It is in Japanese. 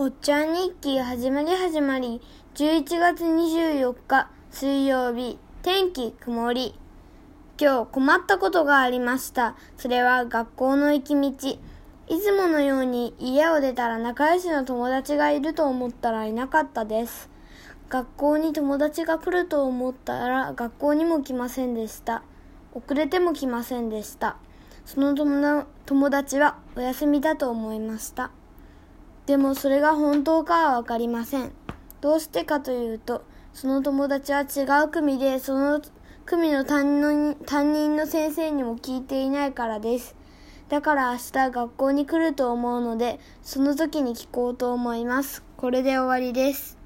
おっちゃん日記始まり始まり。11月24日水曜日。天気曇り。今日困ったことがありました。それは学校の行き道。いつものように家を出たら仲良しの友達がいると思ったらいなかったです。学校に友達が来ると思ったら学校にも来ませんでした。遅れても来ませんでした。その友達はお休みだと思いました。でもそれが本当かはわかりません。どうしてかというと、その友達は違う組で、その組の担任担任の先生にも聞いていないからです。だから明日学校に来ると思うので、その時に聞こうと思います。これで終わりです。